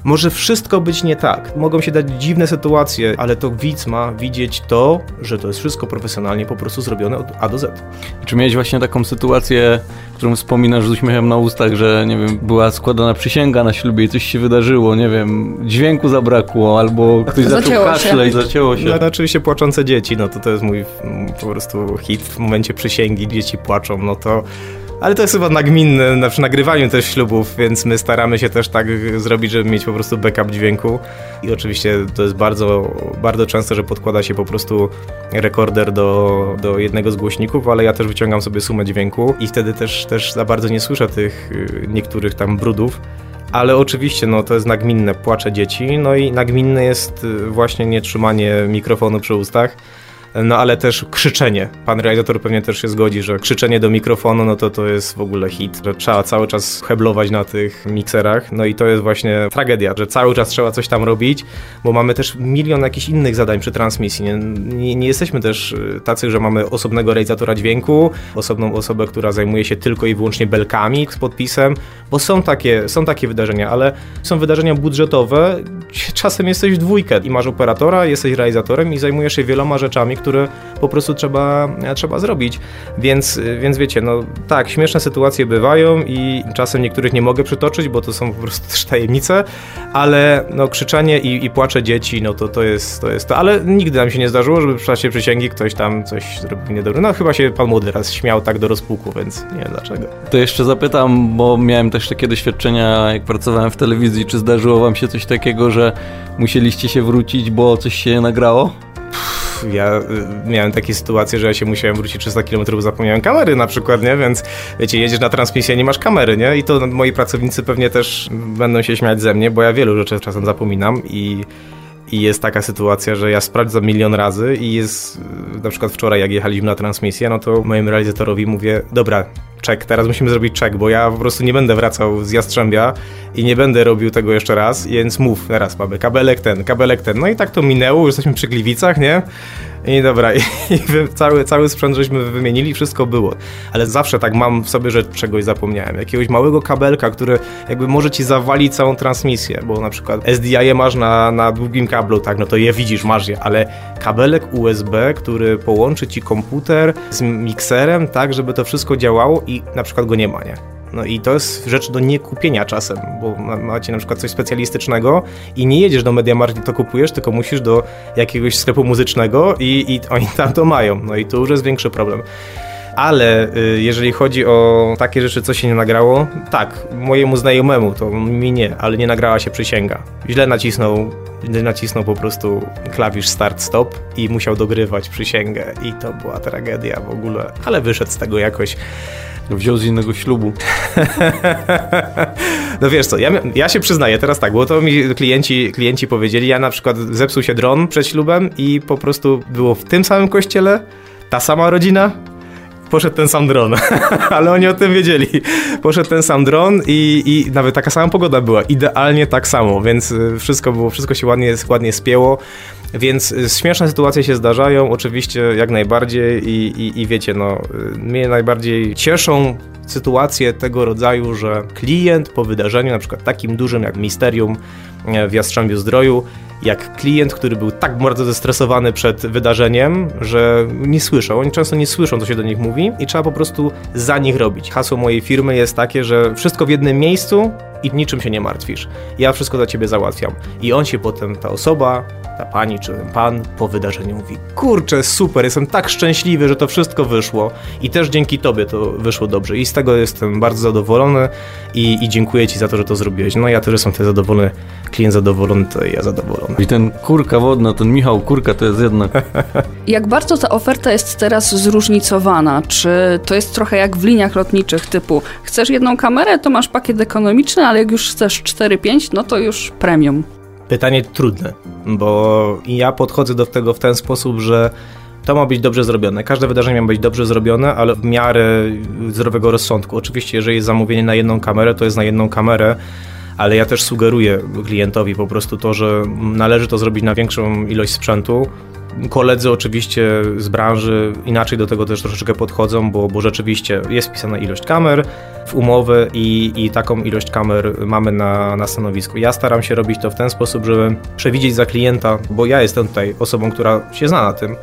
Może wszystko być nie tak. Mogą się dać dziwne sytuacje, ale to widz ma widzieć to, że to jest wszystko profesjonalnie po prostu zrobione od A do Z. Czy miałeś właśnie taką sytuację, którą wspominasz z uśmiechem na ustach, że nie wiem, była składana przysięga na ślubie i coś się wydarzyło, nie wiem, dźwięku zabrakło, albo ktoś zaczął kaszleć, zacięło się. No, oczywiście płaczące dzieci, no to to jest mój po prostu hit w momencie przysięgi, dzieci płaczą, no to ale to jest chyba nagminne na przy nagrywaniu też ślubów, więc my staramy się też tak zrobić, żeby mieć po prostu backup dźwięku. I oczywiście to jest bardzo, bardzo często, że podkłada się po prostu rekorder do, do jednego z głośników, ale ja też wyciągam sobie sumę dźwięku i wtedy też, też za bardzo nie słyszę tych y, niektórych tam brudów. Ale oczywiście no, to jest nagminne, płacze dzieci, no i nagminne jest y, właśnie nietrzymanie mikrofonu przy ustach no ale też krzyczenie. Pan realizator pewnie też się zgodzi, że krzyczenie do mikrofonu, no to to jest w ogóle hit, że trzeba cały czas heblować na tych mikserach, no i to jest właśnie tragedia, że cały czas trzeba coś tam robić, bo mamy też milion jakichś innych zadań przy transmisji. Nie, nie, nie jesteśmy też y, tacy, że mamy osobnego realizatora dźwięku, osobną osobę, która zajmuje się tylko i wyłącznie belkami z podpisem, bo są takie, są takie wydarzenia, ale są wydarzenia budżetowe, czasem jesteś w dwójkę i masz operatora, jesteś realizatorem i zajmujesz się wieloma rzeczami, które po prostu trzeba, trzeba zrobić. Więc, więc wiecie, no tak, śmieszne sytuacje bywają i czasem niektórych nie mogę przytoczyć, bo to są po prostu też tajemnice, ale no krzyczenie i, i płacze dzieci, no to, to, jest, to jest to. Ale nigdy nam się nie zdarzyło, żeby w czasie przysięgi ktoś tam coś zrobił niedobre. No chyba się pan młody raz śmiał tak do rozpuku, więc nie wiem dlaczego. To jeszcze zapytam, bo miałem też takie doświadczenia, jak pracowałem w telewizji, czy zdarzyło wam się coś takiego, że musieliście się wrócić, bo coś się nagrało? Ja y, miałem takie sytuacje, że ja się musiałem wrócić 300 km, bo zapomniałem kamery na przykład, nie? Więc wiecie, jedziesz na transmisję, nie masz kamery, nie? I to moi pracownicy pewnie też będą się śmiać ze mnie, bo ja wielu rzeczy czasem zapominam i i jest taka sytuacja, że ja sprawdzam milion razy i jest, na przykład wczoraj jak jechaliśmy na transmisję, no to mojemu realizatorowi mówię, dobra, czek, teraz musimy zrobić czek, bo ja po prostu nie będę wracał z Jastrzębia i nie będę robił tego jeszcze raz, więc mów, teraz mamy kabelek ten, kabelek ten. No i tak to minęło, już jesteśmy przy Gliwicach, nie? I dobra, i, i cały, cały sprzęt żeśmy wymienili, wszystko było. Ale zawsze tak mam w sobie, że czegoś zapomniałem. Jakiegoś małego kabelka, który jakby może ci zawalić całą transmisję, bo na przykład SDI masz na, na długim kablu, tak, no to je widzisz, masz je, ale kabelek USB, który połączy ci komputer z mikserem, tak, żeby to wszystko działało i na przykład go nie ma, nie? No i to jest rzecz do niekupienia czasem, bo macie na przykład coś specjalistycznego i nie jedziesz do Mediamarkt i to kupujesz, tylko musisz do jakiegoś sklepu muzycznego i, i oni tam to mają. No i tu już jest większy problem. Ale y, jeżeli chodzi o takie rzeczy, co się nie nagrało, tak, mojemu znajomemu, to mi nie, ale nie nagrała się przysięga. Źle nacisnął, nacisnął po prostu klawisz start-stop i musiał dogrywać przysięgę i to była tragedia w ogóle, ale wyszedł z tego jakoś. Wziął z innego ślubu. no wiesz co, ja, ja się przyznaję teraz tak, bo to mi klienci, klienci powiedzieli, ja na przykład zepsuł się dron przed ślubem i po prostu było w tym samym kościele, ta sama rodzina, poszedł ten sam dron, ale oni o tym wiedzieli. Poszedł ten sam dron i, i nawet taka sama pogoda była, idealnie tak samo, więc y, wszystko było, wszystko się ładnie, ładnie spięło. Więc y, śmieszne sytuacje się zdarzają, oczywiście jak najbardziej i, i, i wiecie, no, y, mnie najbardziej cieszą sytuacje tego rodzaju, że klient po wydarzeniu, na przykład takim dużym jak Misterium w Jastrzębiu Zdroju, jak klient, który był tak bardzo zestresowany przed wydarzeniem, że nie słyszał. Oni często nie słyszą, co się do nich mówi i trzeba po prostu za nich robić. Hasło mojej firmy jest takie, że wszystko w jednym miejscu i niczym się nie martwisz. Ja wszystko dla ciebie załatwiam. I on się potem, ta osoba, ta pani czy ten pan po wydarzeniu mówi: Kurczę, super, jestem tak szczęśliwy, że to wszystko wyszło i też dzięki tobie to wyszło dobrze. I z tego jestem bardzo zadowolony i, i dziękuję ci za to, że to zrobiłeś. No ja też jestem tutaj zadowolony, klient zadowolony, to ja zadowolony. I ten kurka wodna, ten Michał Kurka to jest jednak. Jak bardzo ta oferta jest teraz zróżnicowana? Czy to jest trochę jak w liniach lotniczych typu chcesz jedną kamerę, to masz pakiet ekonomiczny, ale jak już chcesz 4-5, no to już premium. Pytanie trudne, bo ja podchodzę do tego w ten sposób, że to ma być dobrze zrobione. Każde wydarzenie ma być dobrze zrobione, ale w miarę zdrowego rozsądku. Oczywiście, jeżeli jest zamówienie na jedną kamerę, to jest na jedną kamerę, ale ja też sugeruję klientowi po prostu to, że należy to zrobić na większą ilość sprzętu, Koledzy oczywiście z branży inaczej do tego też troszeczkę podchodzą, bo, bo rzeczywiście jest wpisana ilość kamer w umowy i, i taką ilość kamer mamy na, na stanowisku. Ja staram się robić to w ten sposób, żeby przewidzieć za klienta, bo ja jestem tutaj osobą, która się zna na tym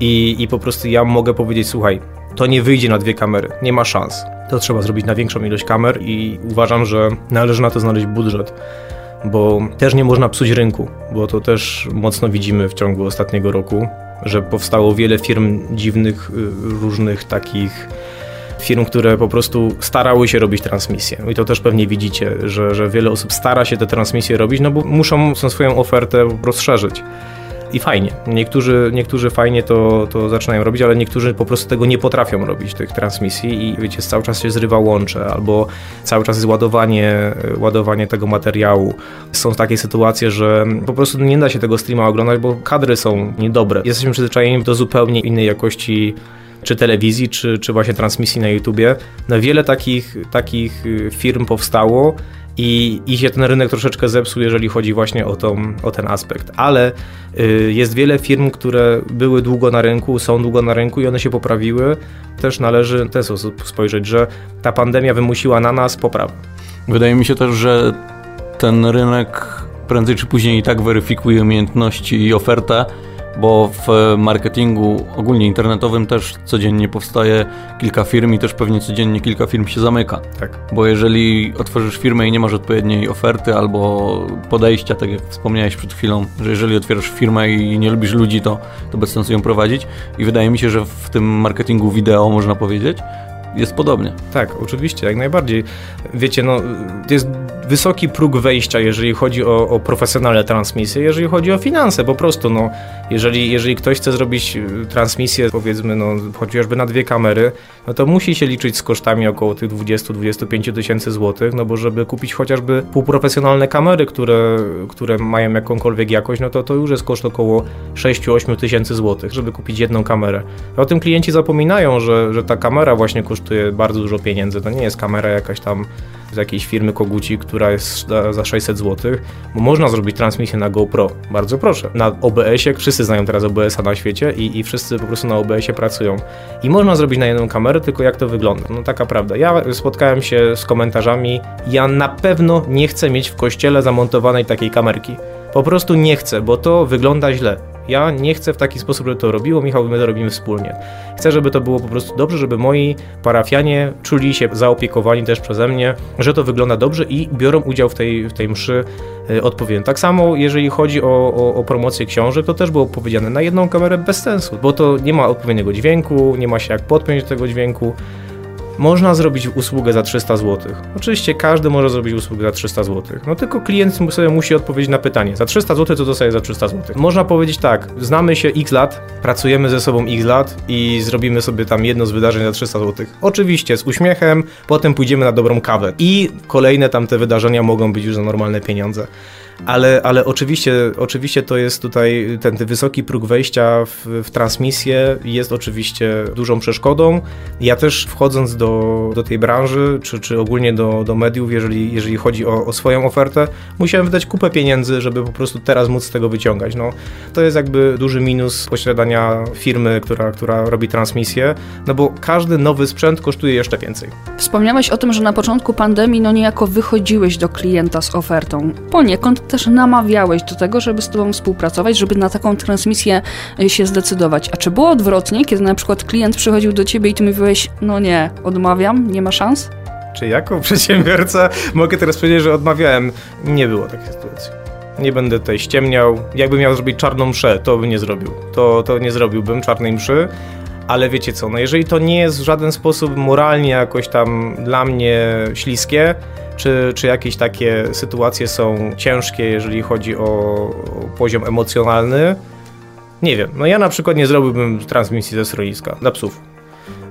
i, i po prostu ja mogę powiedzieć, słuchaj, to nie wyjdzie na dwie kamery, nie ma szans. To trzeba zrobić na większą ilość kamer i uważam, że należy na to znaleźć budżet bo też nie można psuć rynku, bo to też mocno widzimy w ciągu ostatniego roku, że powstało wiele firm dziwnych, y, różnych takich firm, które po prostu starały się robić transmisję. I to też pewnie widzicie, że, że wiele osób stara się te transmisje robić, no bo muszą swoją ofertę rozszerzyć i fajnie. Niektórzy, niektórzy fajnie to, to zaczynają robić, ale niektórzy po prostu tego nie potrafią robić, tych transmisji i wiecie, cały czas się zrywa łącze albo cały czas jest ładowanie, ładowanie tego materiału. Są takie sytuacje, że po prostu nie da się tego streama oglądać, bo kadry są niedobre. Jesteśmy przyzwyczajeni do zupełnie innej jakości czy telewizji, czy, czy właśnie transmisji na YouTubie. No wiele takich, takich firm powstało i, i się ten rynek troszeczkę zepsuł, jeżeli chodzi właśnie o, tą, o ten aspekt. Ale y, jest wiele firm, które były długo na rynku, są długo na rynku i one się poprawiły. Też należy w ten sposób spojrzeć, że ta pandemia wymusiła na nas poprawę. Wydaje mi się też, że ten rynek prędzej czy później i tak weryfikuje umiejętności i ofertę bo w marketingu ogólnie internetowym też codziennie powstaje kilka firm i też pewnie codziennie kilka firm się zamyka. Tak. Bo jeżeli otworzysz firmę i nie masz odpowiedniej oferty albo podejścia, tak jak wspomniałeś przed chwilą, że jeżeli otwierasz firmę i nie lubisz ludzi, to, to bez sensu ją prowadzić. I wydaje mi się, że w tym marketingu wideo można powiedzieć, jest podobnie. Tak, oczywiście, jak najbardziej. Wiecie, no, jest wysoki próg wejścia, jeżeli chodzi o, o, profesjonalne transmisje, jeżeli chodzi o finanse, po prostu, no, jeżeli, jeżeli ktoś chce zrobić y, transmisję, powiedzmy, no, chociażby na dwie kamery, no to musi się liczyć z kosztami około tych 20-25 tysięcy złotych, no bo żeby kupić chociażby półprofesjonalne kamery, które, które mają jakąkolwiek jakość, no to to już jest koszt około 6-8 tysięcy złotych, żeby kupić jedną kamerę. O tym klienci zapominają, że, że ta kamera właśnie kosztuje bardzo dużo pieniędzy, to nie jest kamera jakaś tam z jakiejś firmy Koguci, która jest za 600 zł, bo można zrobić transmisję na GoPro. Bardzo proszę. Na OBS-ie, wszyscy znają teraz OBS-a na świecie i, i wszyscy po prostu na OBS-ie pracują. I można zrobić na jedną kamerę, tylko jak to wygląda? No taka prawda. Ja spotkałem się z komentarzami, ja na pewno nie chcę mieć w kościele zamontowanej takiej kamerki. Po prostu nie chcę, bo to wygląda źle. Ja nie chcę w taki sposób, żeby to robiło, Michał, my to robimy wspólnie. Chcę, żeby to było po prostu dobrze, żeby moi parafianie czuli się zaopiekowani też przeze mnie, że to wygląda dobrze i biorą udział w tej, w tej mszy y, odpowiednio. Tak samo, jeżeli chodzi o, o, o promocję książek, to też było powiedziane na jedną kamerę bez sensu, bo to nie ma odpowiedniego dźwięku, nie ma się jak podpiąć do tego dźwięku. Można zrobić usługę za 300 zł. Oczywiście każdy może zrobić usługę za 300 zł. No tylko klient sobie musi odpowiedzieć na pytanie. Za 300 zł to dostaje za 300 zł. Można powiedzieć tak, znamy się x lat, pracujemy ze sobą x lat i zrobimy sobie tam jedno z wydarzeń za 300 zł. Oczywiście z uśmiechem, potem pójdziemy na dobrą kawę. I kolejne tamte wydarzenia mogą być już za normalne pieniądze ale, ale oczywiście, oczywiście to jest tutaj ten, wysoki próg wejścia w, w, transmisję jest oczywiście dużą przeszkodą. Ja też wchodząc do, do tej branży, czy, czy ogólnie do, do mediów, jeżeli, jeżeli chodzi o, o swoją ofertę, musiałem wydać kupę pieniędzy, żeby po prostu teraz móc z tego wyciągać. No, to jest jakby duży minus posiadania firmy, która, która robi transmisję, no bo każdy nowy sprzęt kosztuje jeszcze więcej. Wspomniałeś o tym, że na początku pandemii no niejako wychodziłeś do klienta z ofertą. Poniekąd też namawiałeś do tego, żeby z tobą współpracować, żeby na taką transmisję y, się zdecydować. A czy było odwrotnie, kiedy na przykład klient przychodził do ciebie i ty mówiłeś, no nie, odmawiam, nie ma szans? Czy jako przedsiębiorca mogę teraz powiedzieć, że odmawiałem? Nie było takiej sytuacji. Nie będę tutaj ściemniał. Jakbym miał zrobić czarną mszę, to bym nie zrobił. To, to nie zrobiłbym czarnej mszy. Ale wiecie co, no jeżeli to nie jest w żaden sposób moralnie jakoś tam dla mnie śliskie, czy, czy jakieś takie sytuacje są ciężkie, jeżeli chodzi o, poziom emocjonalny? Nie wiem. No ja na przykład nie zrobiłbym transmisji ze schroniska dla psów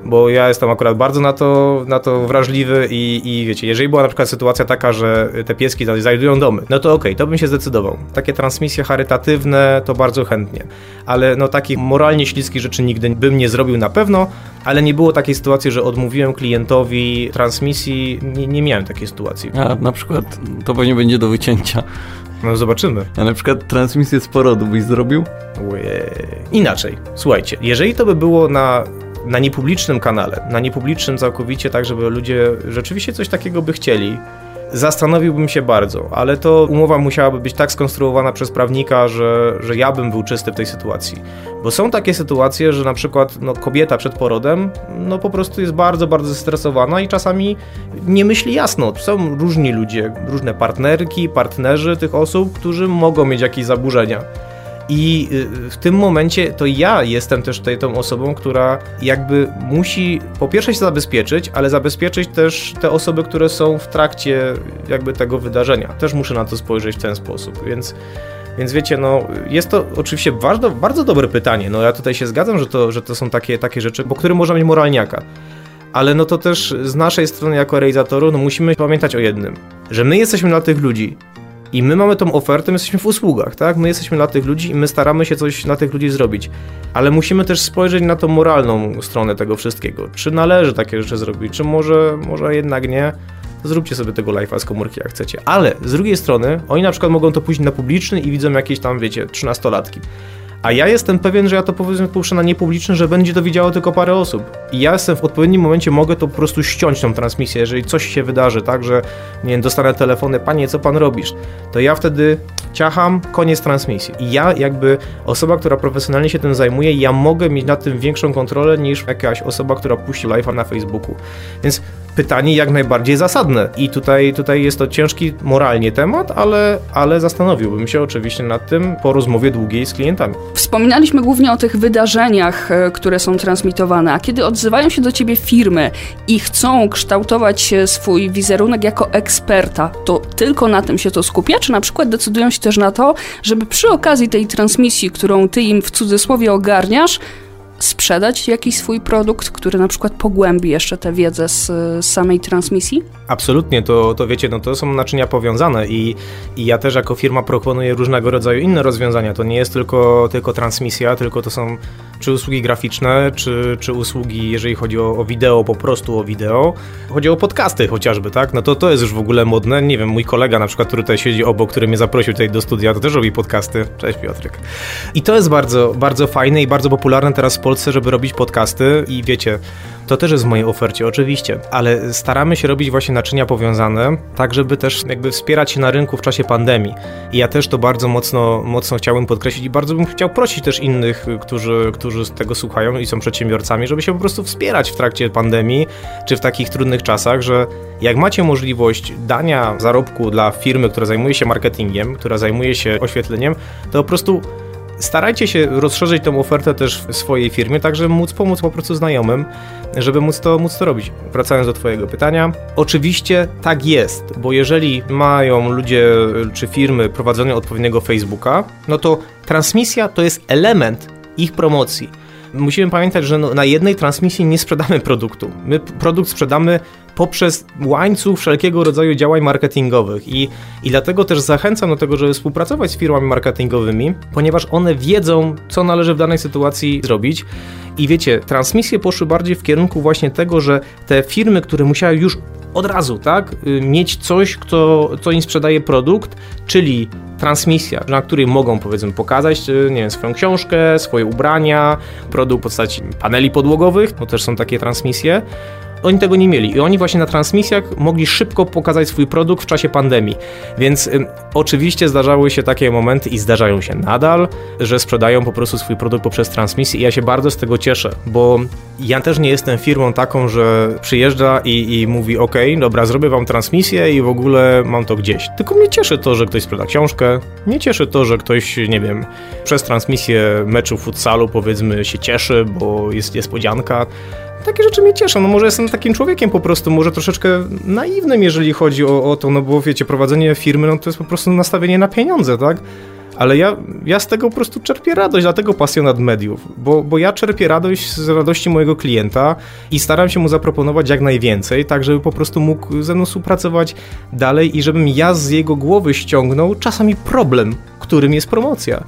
bo ja jestem akurat bardzo na to, na to wrażliwy i, i wiecie, jeżeli była na przykład sytuacja taka, że te pieski znajdują domy, no to okej, okay, to bym się zdecydował. Takie transmisje charytatywne to bardzo chętnie, ale no takich moralnie śliskich rzeczy nigdy bym nie zrobił na pewno, ale nie było takiej sytuacji, że odmówiłem klientowi transmisji, nie, nie miałem takiej sytuacji. A na przykład to pewnie będzie do wycięcia. No zobaczymy. A na przykład transmisję z porodu byś zrobił? Ue. Inaczej, słuchajcie, jeżeli to by było na na niepublicznym kanale, na niepublicznym całkowicie, tak żeby ludzie rzeczywiście coś takiego by chcieli, zastanowiłbym się bardzo, ale to umowa musiałaby być tak skonstruowana przez prawnika, że, że ja bym był czysty w tej sytuacji. Bo są takie sytuacje, że na przykład no, kobieta przed porodem no, po prostu jest bardzo, bardzo zestresowana i czasami nie myśli jasno. Są różni ludzie, różne partnerki, partnerzy tych osób, którzy mogą mieć jakieś zaburzenia. I y, w tym momencie to ja jestem też tutaj tą osobą, która jakby musi po pierwsze się zabezpieczyć, ale zabezpieczyć też te osoby, które są w trakcie jakby tego wydarzenia. Też muszę na to spojrzeć w ten sposób, więc więc wiecie, no jest to oczywiście bardzo, bardzo dobre pytanie. No ja tutaj się zgadzam, że to, że to są takie, takie rzeczy, po którym można mieć moralniaka. Ale no to też z naszej strony jako realizatoru, no musimy pamiętać o jednym, że my jesteśmy dla tych ludzi. I my mamy tą ofertę, my jesteśmy w usługach, tak? My jesteśmy dla tych ludzi i my staramy się coś dla tych ludzi zrobić. Ale musimy też spojrzeć na tą moralną stronę tego wszystkiego. Czy należy takie rzeczy zrobić, czy może, może jednak nie? Zróbcie sobie tego live'a z komórki jak chcecie. Ale z drugiej strony, oni na przykład mogą to pójść na publiczny i widzą jakieś tam, wiecie, trzynastolatki. A ja jestem pewien, że ja to powiedzmy puszczę na niepubliczne, że będzie to widziało tylko parę osób. I ja jestem w odpowiednim momencie, mogę to po prostu ściąć tą transmisję, jeżeli coś się wydarzy, tak, że nie wiem, dostanę telefony, panie, co pan robisz? To ja wtedy ciacham, koniec transmisji. I ja jakby osoba, która profesjonalnie się tym zajmuje, ja mogę mieć nad tym większą kontrolę niż jakaś osoba, która puści live'a na Facebooku. Więc pytanie jak najbardziej zasadne. I tutaj, tutaj jest to ciężki moralnie temat, ale, ale zastanowiłbym się oczywiście nad tym po rozmowie długiej z klientami. Wspominaliśmy głównie o tych wydarzeniach, e, które są transmitowane, a kiedy odzywają się do ciebie firmy i chcą kształtować swój wizerunek jako eksperta, to tylko na tym się to skupia, czy na przykład decydują się też na to, żeby przy okazji tej transmisji, którą ty im w cudzysłowie ogarniasz, sprzedać jakiś swój produkt, który na przykład pogłębi jeszcze tę wiedzę z, samej transmisji? Absolutnie, to, to wiecie, no to są naczynia powiązane i, i ja też jako firma proponuję różnego rodzaju inne rozwiązania. To nie jest tylko, tylko transmisja, tylko to są czy usługi graficzne, czy, czy usługi, jeżeli chodzi o, o wideo, po prostu o wideo. Chodzi o podcasty chociażby, tak? No to to jest już w ogóle modne. Nie wiem, mój kolega na przykład, który tutaj siedzi obok, który mnie zaprosił tutaj do studia, to też robi podcasty. Cześć Piotrek. I to jest bardzo, bardzo fajne i bardzo popularne teraz w Polsce Polsce, żeby robić podcasty i wiecie, to też jest w mojej ofercie, oczywiście, ale staramy się robić właśnie naczynia powiązane, tak żeby też jakby wspierać się na rynku w czasie pandemii. I ja też to bardzo mocno, mocno chciałbym podkreślić i bardzo bym chciał prosić też innych, którzy, którzy tego słuchają i są przedsiębiorcami, żeby się po prostu wspierać w trakcie pandemii, czy w takich trudnych czasach, że jak macie możliwość dania zarobku dla firmy, która zajmuje się marketingiem, która zajmuje się oświetleniem, to po prostu starajcie się rozszerzyć tą ofertę też w swojej firmie, tak żeby móc pomóc po prostu znajomym, żeby móc to, móc to robić. Wracając do Twojego pytania, oczywiście tak jest, bo jeżeli mają ludzie czy firmy prowadzone odpowiedniego Facebooka, no to transmisja to jest element ich promocji musimy pamiętać, że no, na jednej transmisji nie sprzedamy produktu. My produkt sprzedamy poprzez łańcuch wszelkiego rodzaju działań marketingowych i, i dlatego też zachęcam do tego, żeby współpracować z firmami marketingowymi, ponieważ one wiedzą, co należy w danej sytuacji zrobić. I wiecie, transmisje poszły bardziej w kierunku właśnie tego, że te firmy, które musiały już od razu, tak, y, mieć coś, kto, co im sprzedaje produkt, czyli transmisja, na której mogą powiedzmy pokazać y, nie wiem, swoją książkę, swoje ubrania, produkt w postaci paneli podłogowych, to też są takie transmisje, oni tego nie mieli i oni właśnie na transmisjach mogli szybko pokazać swój produkt w czasie pandemii. Więc y, oczywiście zdarzały się takie momenty i zdarzają się nadal, że sprzedają po prostu swój produkt poprzez transmisję i ja się bardzo z tego cieszę, bo ja też nie jestem firmą taką, że przyjeżdża i, i mówi ok, dobra, zrobię wam transmisję i w ogóle mam to gdzieś. Tylko mnie cieszy to, że ktoś sprzeda książkę, mnie cieszy to, że ktoś, nie wiem, przez transmisję meczu futsalu powiedzmy się cieszy, bo jest niespodzianka takie rzeczy mnie cieszą. No może jestem takim człowiekiem po prostu, może troszeczkę naiwnym, jeżeli chodzi o, o to, no bo wiecie, prowadzenie firmy, no to jest po prostu nastawienie na pieniądze, tak? Ale ja, ja z tego po prostu czerpię radość, dlatego pasjonat mediów, bo, bo ja czerpię radość z radości mojego klienta i staram się mu zaproponować jak najwięcej, tak żeby po prostu mógł ze mną współpracować dalej i żebym ja z jego głowy ściągnął czasami problem, którym jest promocja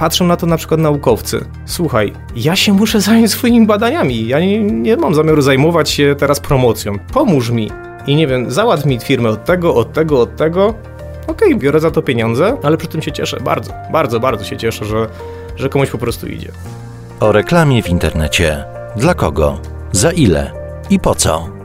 patrzą na to na przykład naukowcy. Słuchaj, ja się muszę zająć swoimi badaniami. Ja nie, nie mam zamiaru zajmować się teraz promocją. Pomóż mi. I nie wiem, załatw mi firmę od tego, od tego, od tego. Okej, okay, biorę za to pieniądze, ale przy tym się cieszę. Bardzo, bardzo, bardzo się cieszę, że, że komuś po prostu idzie. O reklamie w internecie. Dla kogo? Za ile? I po co?